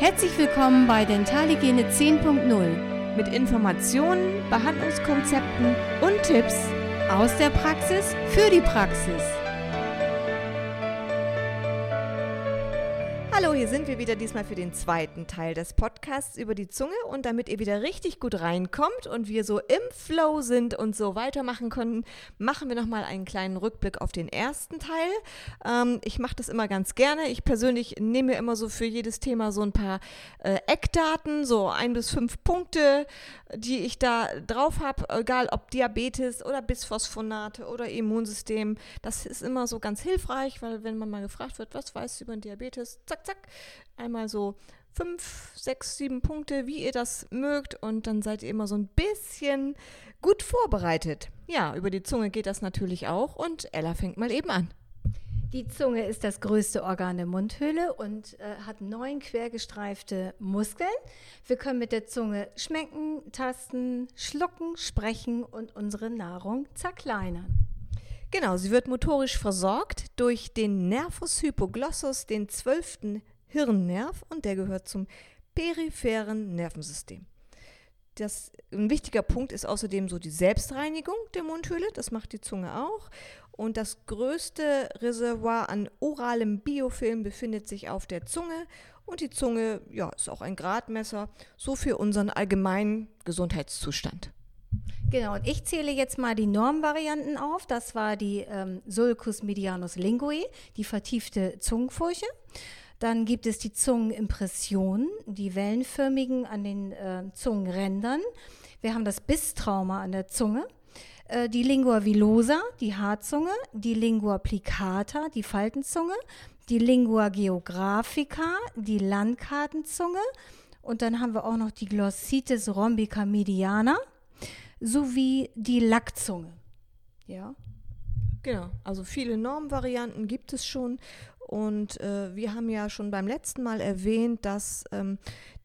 Herzlich willkommen bei Dentalhygiene 10.0 mit Informationen, Behandlungskonzepten und Tipps aus der Praxis für die Praxis. Hier sind wir wieder diesmal für den zweiten Teil des Podcasts über die Zunge und damit ihr wieder richtig gut reinkommt und wir so im Flow sind und so weitermachen können, machen wir nochmal einen kleinen Rückblick auf den ersten Teil. Ähm, ich mache das immer ganz gerne. Ich persönlich nehme immer so für jedes Thema so ein paar äh, Eckdaten, so ein bis fünf Punkte, die ich da drauf habe, egal ob Diabetes oder Bisphosphonate oder Immunsystem. Das ist immer so ganz hilfreich, weil wenn man mal gefragt wird, was weißt du über Diabetes, zack, zack, einmal so fünf, sechs, sieben Punkte, wie ihr das mögt und dann seid ihr immer so ein bisschen gut vorbereitet. Ja, über die Zunge geht das natürlich auch und Ella fängt mal eben an. Die Zunge ist das größte Organ der Mundhöhle und äh, hat neun quergestreifte Muskeln. Wir können mit der Zunge schmecken, tasten, schlucken, sprechen und unsere Nahrung zerkleinern. Genau, sie wird motorisch versorgt durch den Nervus hypoglossus, den zwölften Hirnnerv, und der gehört zum peripheren Nervensystem. Das, ein wichtiger Punkt ist außerdem so die Selbstreinigung der Mundhöhle, das macht die Zunge auch. Und das größte Reservoir an oralem Biofilm befindet sich auf der Zunge. Und die Zunge ja, ist auch ein Gradmesser, so für unseren allgemeinen Gesundheitszustand. Genau, und ich zähle jetzt mal die Normvarianten auf. Das war die ähm, Sulcus medianus linguae, die vertiefte Zungenfurche. Dann gibt es die Zungenimpressionen, die wellenförmigen an den äh, Zungenrändern. Wir haben das Bisstrauma an der Zunge, äh, die Lingua villosa, die Haarzunge, die Lingua plicata, die Faltenzunge, die Lingua geographica, die Landkartenzunge. Und dann haben wir auch noch die Glossitis rhombica mediana sowie die Lackzunge. Ja. Genau, also viele Normvarianten gibt es schon und äh, wir haben ja schon beim letzten Mal erwähnt, dass ähm,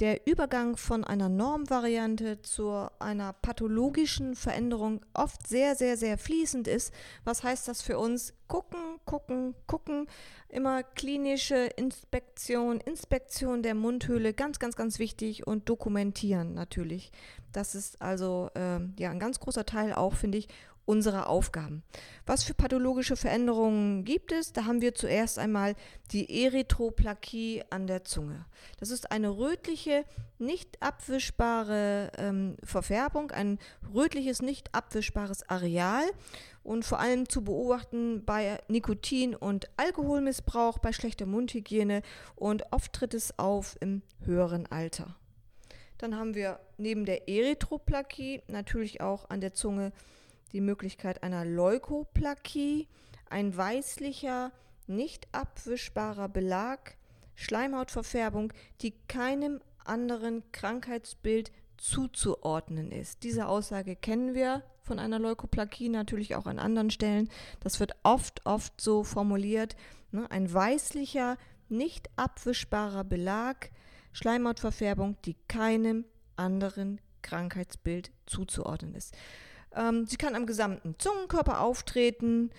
der Übergang von einer Normvariante zu einer pathologischen Veränderung oft sehr, sehr, sehr fließend ist. Was heißt das für uns? Gucken, gucken, gucken. Immer klinische Inspektion, Inspektion der Mundhöhle, ganz, ganz, ganz wichtig und dokumentieren natürlich. Das ist also äh, ja ein ganz großer Teil auch, finde ich, unserer Aufgaben. Was für pathologische Veränderungen gibt es? Da haben wir zuerst einmal die Erythroplakie an der Zunge. Das ist eine rötliche, nicht abwischbare ähm, Verfärbung, ein rötliches, nicht abwischbares Areal und vor allem zu beobachten bei Nikotin- und Alkoholmissbrauch, bei schlechter Mundhygiene und oft tritt es auf im höheren Alter. Dann haben wir neben der Erythroplakie natürlich auch an der Zunge die Möglichkeit einer Leukoplakie, ein weißlicher, nicht abwischbarer Belag, Schleimhautverfärbung, die keinem anderen Krankheitsbild zuzuordnen ist. Diese Aussage kennen wir von einer Leukoplakie natürlich auch an anderen Stellen. Das wird oft, oft so formuliert. Ne? Ein weißlicher, nicht abwischbarer Belag, Schleimhautverfärbung, die keinem anderen Krankheitsbild zuzuordnen ist. Ähm, sie kann am gesamten Zungenkörper auftreten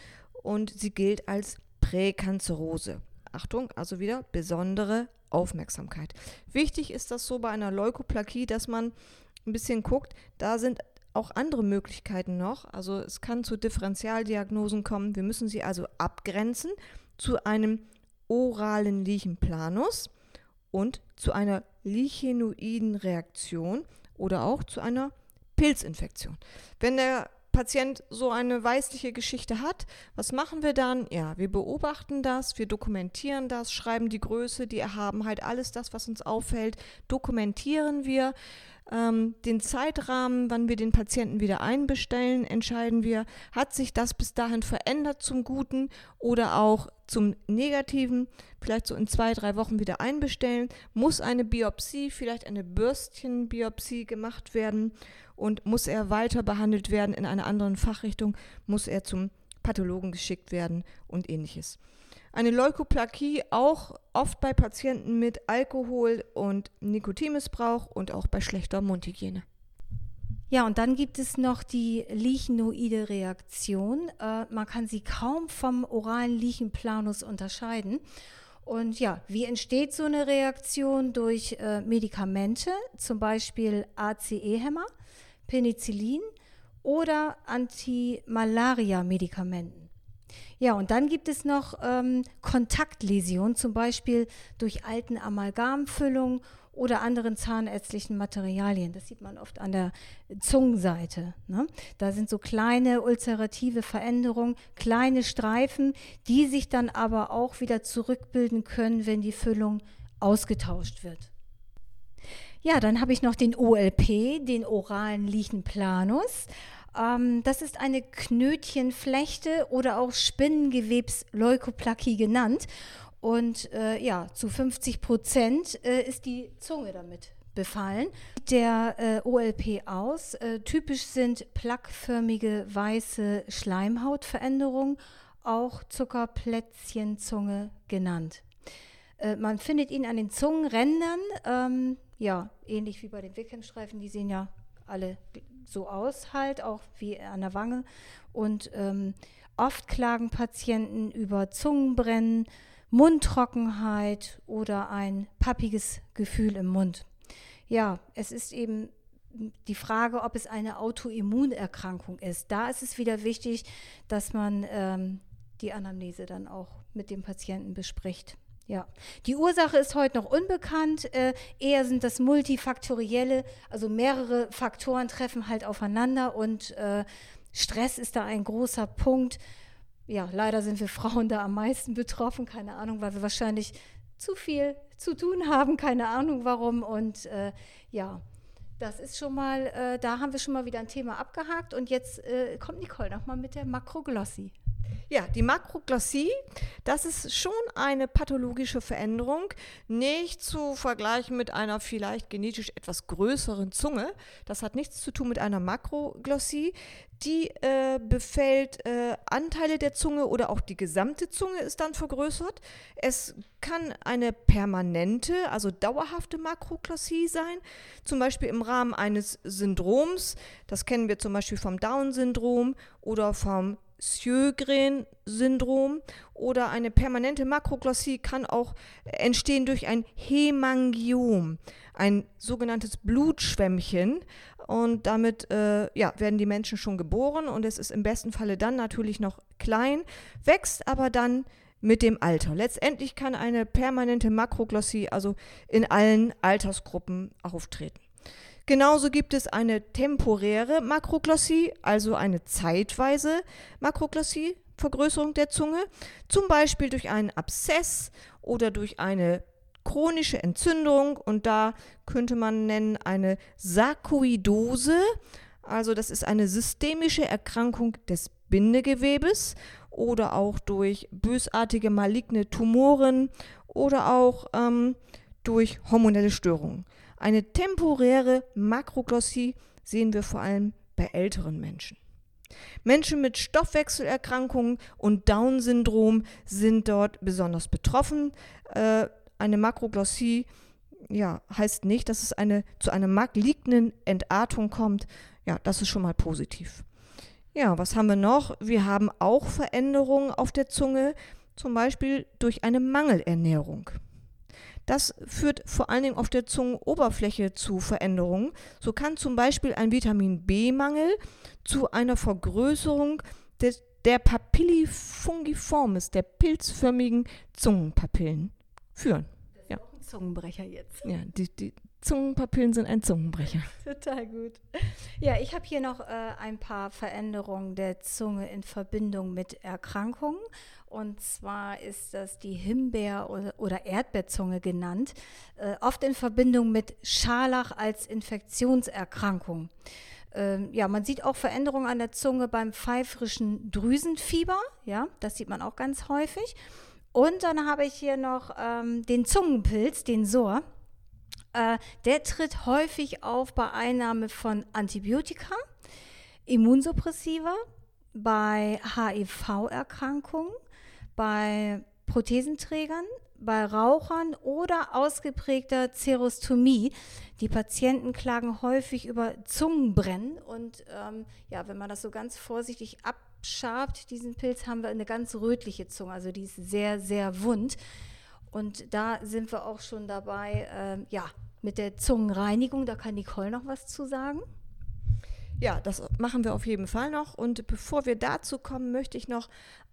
und sie gilt als Präkanzerose. Achtung, also wieder besondere Aufmerksamkeit. Wichtig ist das so bei einer Leukoplakie, dass man ein bisschen guckt, da sind auch andere Möglichkeiten noch. Also es kann zu Differentialdiagnosen kommen. Wir müssen sie also abgrenzen zu einem oralen Lichenplanus und zu einer lichenoiden Reaktion oder auch zu einer Pilzinfektion. Wenn der Patient so eine weißliche Geschichte hat, was machen wir dann? Ja, wir beobachten das, wir dokumentieren das, schreiben die Größe, die Erhabenheit, alles das, was uns auffällt, dokumentieren wir. Ähm, den Zeitrahmen, wann wir den Patienten wieder einbestellen, entscheiden wir, hat sich das bis dahin verändert zum Guten oder auch zum Negativen, vielleicht so in zwei, drei Wochen wieder einbestellen, muss eine Biopsie, vielleicht eine Bürstchenbiopsie gemacht werden und muss er weiter behandelt werden in einer anderen Fachrichtung, muss er zum Pathologen geschickt werden und ähnliches. Eine Leukoplakie auch oft bei Patienten mit Alkohol- und Nikotinmissbrauch und auch bei schlechter Mundhygiene. Ja, und dann gibt es noch die lichenoide Reaktion. Äh, man kann sie kaum vom oralen Lichenplanus unterscheiden. Und ja, wie entsteht so eine Reaktion durch äh, Medikamente, zum Beispiel ACE-Hämmer, Penicillin oder Antimalaria-Medikamenten? Ja, und dann gibt es noch ähm, Kontaktläsionen, zum Beispiel durch alten Amalgamfüllungen oder anderen zahnärztlichen Materialien. Das sieht man oft an der Zungenseite. Ne? Da sind so kleine ulcerative Veränderungen, kleine Streifen, die sich dann aber auch wieder zurückbilden können, wenn die Füllung ausgetauscht wird. Ja, dann habe ich noch den OLP, den oralen Lichenplanus. Ähm, das ist eine Knötchenflechte oder auch Spinnengewebsleukoplakie genannt. Und äh, ja, zu 50 Prozent äh, ist die Zunge damit befallen. Der äh, OLP aus. Äh, typisch sind plaqueförmige weiße Schleimhautveränderungen, auch Zuckerplätzchenzunge genannt. Äh, man findet ihn an den Zungenrändern, ähm, ja, ähnlich wie bei den Wickhemstreifen, die sehen ja alle so aus, halt, auch wie an der Wange. Und ähm, oft klagen Patienten über Zungenbrennen, Mundtrockenheit oder ein pappiges Gefühl im Mund. Ja, es ist eben die Frage, ob es eine Autoimmunerkrankung ist. Da ist es wieder wichtig, dass man ähm, die Anamnese dann auch mit dem Patienten bespricht. Ja, die Ursache ist heute noch unbekannt. Äh, eher sind das multifaktorielle, also mehrere Faktoren treffen halt aufeinander und äh, Stress ist da ein großer Punkt ja, leider sind wir Frauen da am meisten betroffen, keine Ahnung, weil wir wahrscheinlich zu viel zu tun haben, keine Ahnung warum. Und äh, ja, das ist schon mal, äh, da haben wir schon mal wieder ein Thema abgehakt. Und jetzt äh, kommt Nicole nochmal mit der Makroglossie. Ja, die Makroglossie, das ist schon eine pathologische Veränderung, nicht zu vergleichen mit einer vielleicht genetisch etwas größeren Zunge. Das hat nichts zu tun mit einer Makroglossie. Die äh, befällt äh, Anteile der Zunge oder auch die gesamte Zunge ist dann vergrößert. Es kann eine permanente, also dauerhafte Makroglossie sein, zum Beispiel im Rahmen eines Syndroms. Das kennen wir zum Beispiel vom Down-Syndrom oder vom Sjögren-Syndrom oder eine permanente Makroglossie kann auch entstehen durch ein Hemangiom, ein sogenanntes Blutschwämmchen. Und damit äh, ja, werden die Menschen schon geboren und es ist im besten Falle dann natürlich noch klein, wächst aber dann mit dem Alter. Letztendlich kann eine permanente Makroglossie also in allen Altersgruppen auftreten. Genauso gibt es eine temporäre Makroglossie, also eine zeitweise Makroglossie, Vergrößerung der Zunge, zum Beispiel durch einen Abszess oder durch eine chronische Entzündung. Und da könnte man nennen eine Sarkoidose, also das ist eine systemische Erkrankung des Bindegewebes oder auch durch bösartige maligne Tumoren oder auch ähm, durch hormonelle Störungen. Eine temporäre Makroglossie sehen wir vor allem bei älteren Menschen. Menschen mit Stoffwechselerkrankungen und Down-Syndrom sind dort besonders betroffen. Äh, eine Makroglossie ja, heißt nicht, dass es eine, zu einer malignen Entartung kommt. Ja, das ist schon mal positiv. Ja, was haben wir noch? Wir haben auch Veränderungen auf der Zunge, zum Beispiel durch eine Mangelernährung. Das führt vor allen Dingen auf der Zungenoberfläche zu Veränderungen. So kann zum Beispiel ein Vitamin B-Mangel zu einer Vergrößerung des, der Papilli fungiformis, der pilzförmigen Zungenpapillen führen. Das ist ja. auch ein Zungenbrecher jetzt. Ja, die, die Zungenpapillen sind ein Zungenbrecher. Total gut. Ja, ich habe hier noch äh, ein paar Veränderungen der Zunge in Verbindung mit Erkrankungen. Und zwar ist das die Himbeer- oder, Erdbeerzunge genannt, äh, oft in Verbindung mit Scharlach als Infektionserkrankung. Ähm, ja, man sieht auch Veränderungen an der Zunge beim pfeifrischen Drüsenfieber. Ja, das sieht man auch ganz häufig. Und dann habe ich hier noch ähm, den Zungenpilz, den Sohr. Äh, der tritt häufig auf bei Einnahme von Antibiotika, Immunsuppressiva, bei HIV-Erkrankungen, bei Prothesenträgern, bei Rauchern oder ausgeprägter Zerostomie. Die Patienten klagen häufig über Zungenbrennen und ähm, ja, wenn man das so ganz vorsichtig abschabt, diesen Pilz, haben wir eine ganz rötliche Zunge, also die ist sehr, sehr wund. Und da sind wir auch schon dabei, äh, ja, mit der Zungenreinigung. Da kann Nicole noch was zu sagen. Ja, das machen wir auf jeden Fall noch. Und bevor wir dazu kommen, möchte ich noch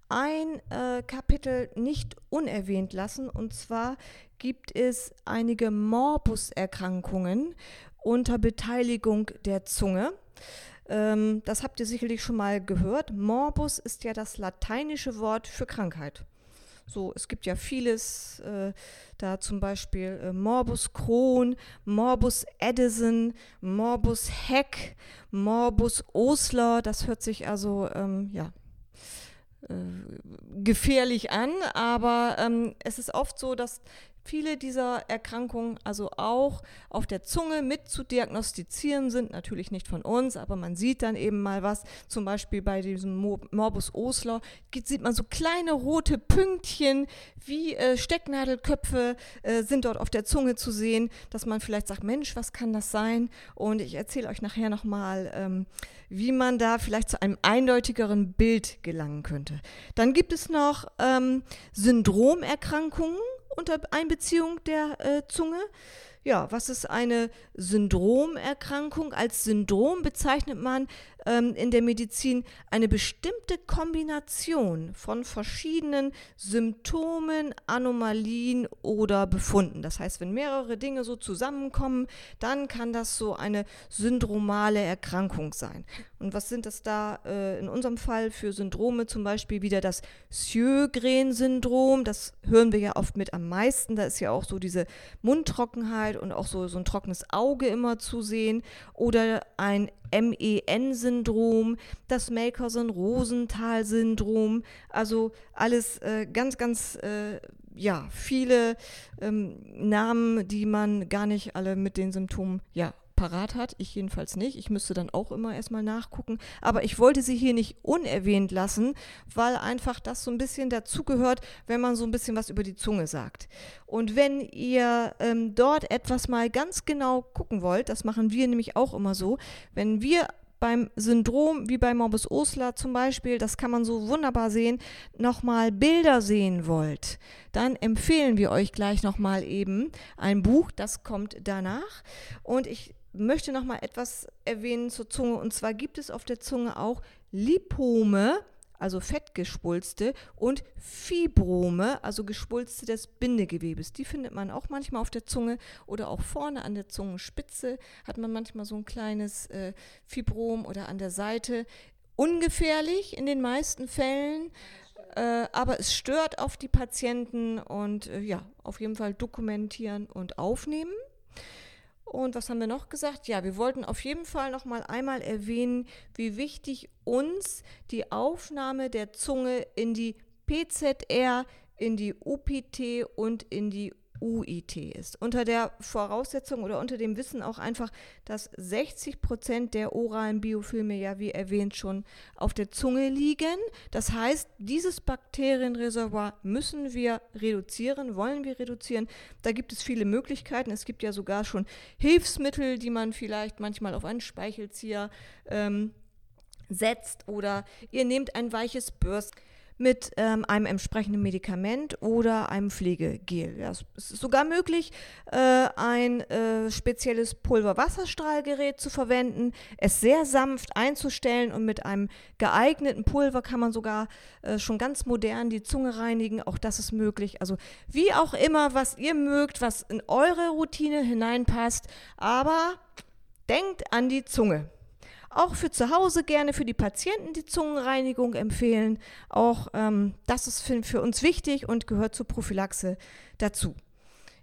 ein äh, Kapitel nicht unerwähnt lassen. Und zwar gibt es einige Morbus-Erkrankungen unter Beteiligung der Zunge. Ähm, das habt ihr sicherlich schon mal gehört. Morbus ist ja das lateinische Wort für Krankheit. So, es gibt ja vieles, äh, da zum Beispiel äh, Morbus Crohn, Morbus Addison, Morbus Heck, Morbus Osler. Das hört sich also, ähm, ja, gefährlich an, aber ähm, es ist oft so, dass viele dieser Erkrankungen also auch auf der Zunge mit zu diagnostizieren sind, natürlich nicht von uns, aber man sieht dann eben mal was, zum Beispiel bei diesem Morbus Osler sieht man so kleine rote Pünktchen wie äh, Stecknadelköpfe äh, sind dort auf der Zunge zu sehen, dass man vielleicht sagt, Mensch, was kann das sein? Und ich erzähle euch nachher nochmal, ähm, wie man da vielleicht zu einem eindeutigeren Bild gelangen könnte. Dann gibt es noch ähm, Syndromerkrankungen unter Einbeziehung der äh, Zunge. Ja, was ist eine Syndromerkrankung? Als Syndrom bezeichnet man ähm, in der Medizin eine bestimmte Kombination von verschiedenen Symptomen, Anomalien oder Befunden. Das heißt, wenn mehrere Dinge so zusammenkommen, dann kann das so eine syndromale Erkrankung sein. Und was sind das da äh, in unserem Fall für Syndrome? Zum Beispiel wieder das Sjögren-Syndrom. Das hören wir ja oft mit am meisten. Da ist ja auch so diese Mundtrockenheit und auch so, so ein trockenes Auge immer zu sehen. Oder ein MEN-Syndrom, das Melkerson-Rosenthal-Syndrom, also alles äh, ganz, ganz, äh, ja, viele ähm, Namen, die man gar nicht alle mit den Symptomen, ja, parat hat. Ich jedenfalls nicht. Ich müsste dann auch immer erstmal nachgucken. Aber ich wollte sie hier nicht unerwähnt lassen, weil einfach das so ein bisschen dazugehört, wenn man so ein bisschen was über die Zunge sagt. Und wenn ihr ähm, dort etwas mal ganz genau gucken wollt, das machen wir nämlich auch immer so, wenn wir beim Syndrom wie bei Morbus Osler zum Beispiel, das kann man so wunderbar sehen, nochmal Bilder sehen wollt, dann empfehlen wir euch gleich nochmal eben ein Buch, das kommt danach. Und ich möchte noch mal etwas erwähnen zur Zunge. Und zwar gibt es auf der Zunge auch Lipome, also Fettgespulste, und Fibrome, also Gespulste des Bindegewebes. Die findet man auch manchmal auf der Zunge oder auch vorne an der Zungenspitze hat man manchmal so ein kleines äh, Fibrom oder an der Seite. Ungefährlich in den meisten Fällen. Äh, aber es stört auf die Patienten und äh, ja, auf jeden Fall dokumentieren und aufnehmen. Und was haben wir noch gesagt? Ja, wir wollten auf jeden Fall noch mal einmal erwähnen, wie wichtig uns die Aufnahme der Zunge in die PZR, in die UPT und in die UIT ist. Unter der Voraussetzung oder unter dem Wissen auch einfach, dass 60 Prozent der oralen Biofilme ja, wie erwähnt, schon auf der Zunge liegen. Das heißt, dieses Bakterienreservoir müssen wir reduzieren, wollen wir reduzieren. Da gibt es viele Möglichkeiten. Es gibt ja sogar schon Hilfsmittel, die man vielleicht manchmal auf einen Speichelzieher ähm, setzt oder ihr nehmt ein weiches Bürst mit ähm, einem entsprechenden Medikament oder einem Pflegegel. Ja, es ist sogar möglich, äh, ein äh, spezielles Pulverwasserstrahlgerät zu verwenden, es sehr sanft einzustellen und mit einem geeigneten Pulver kann man sogar äh, schon ganz modern die Zunge reinigen. Auch das ist möglich. Also wie auch immer, was ihr mögt, was in eure Routine hineinpasst, aber denkt an die Zunge. Auch für zu Hause gerne für die Patienten die Zungenreinigung empfehlen. Auch ähm, das ist für, für uns wichtig und gehört zur Prophylaxe dazu.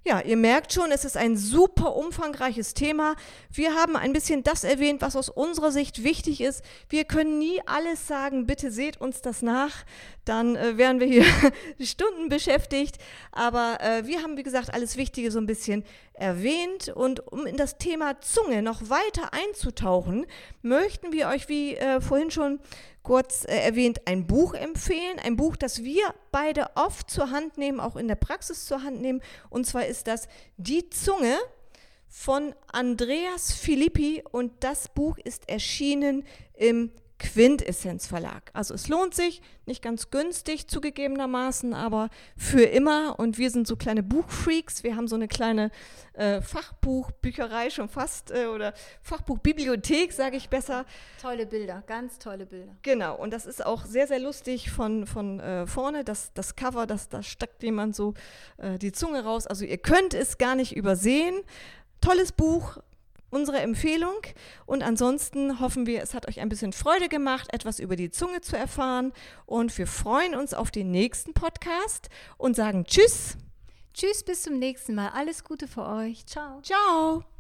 Ja, ihr merkt schon, es ist ein super umfangreiches Thema. Wir haben ein bisschen das erwähnt, was aus unserer Sicht wichtig ist. Wir können nie alles sagen, bitte seht uns das nach, dann äh, wären wir hier Stunden beschäftigt. Aber äh, wir haben, wie gesagt, alles Wichtige so ein bisschen erwähnt. Und um in das Thema Zunge noch weiter einzutauchen, möchten wir euch, wie äh, vorhin schon kurz äh, erwähnt, ein Buch empfehlen. Ein Buch, das wir beide oft zur Hand nehmen, auch in der Praxis zur Hand nehmen. Und zwar ist das Die Zunge von Andreas Filippi. Und das Buch ist erschienen im Quintessenz Verlag. Also es lohnt sich, nicht ganz günstig zugegebenermaßen, aber für immer. Und wir sind so kleine Buchfreaks. Wir haben so eine kleine äh, Fachbuchbücherei schon fast äh, oder Fachbuchbibliothek, sage ich besser. Tolle Bilder, ganz tolle Bilder. Genau, und das ist auch sehr, sehr lustig von, von äh, vorne. Das, das Cover, das, da steckt jemand so äh, die Zunge raus. Also ihr könnt es gar nicht übersehen. Tolles Buch, unsere Empfehlung. Und ansonsten hoffen wir, es hat euch ein bisschen Freude gemacht, etwas über die Zunge zu erfahren. Und wir freuen uns auf den nächsten Podcast und sagen Tschüss. Tschüss, bis zum nächsten Mal. Alles Gute für euch. Ciao. Ciao.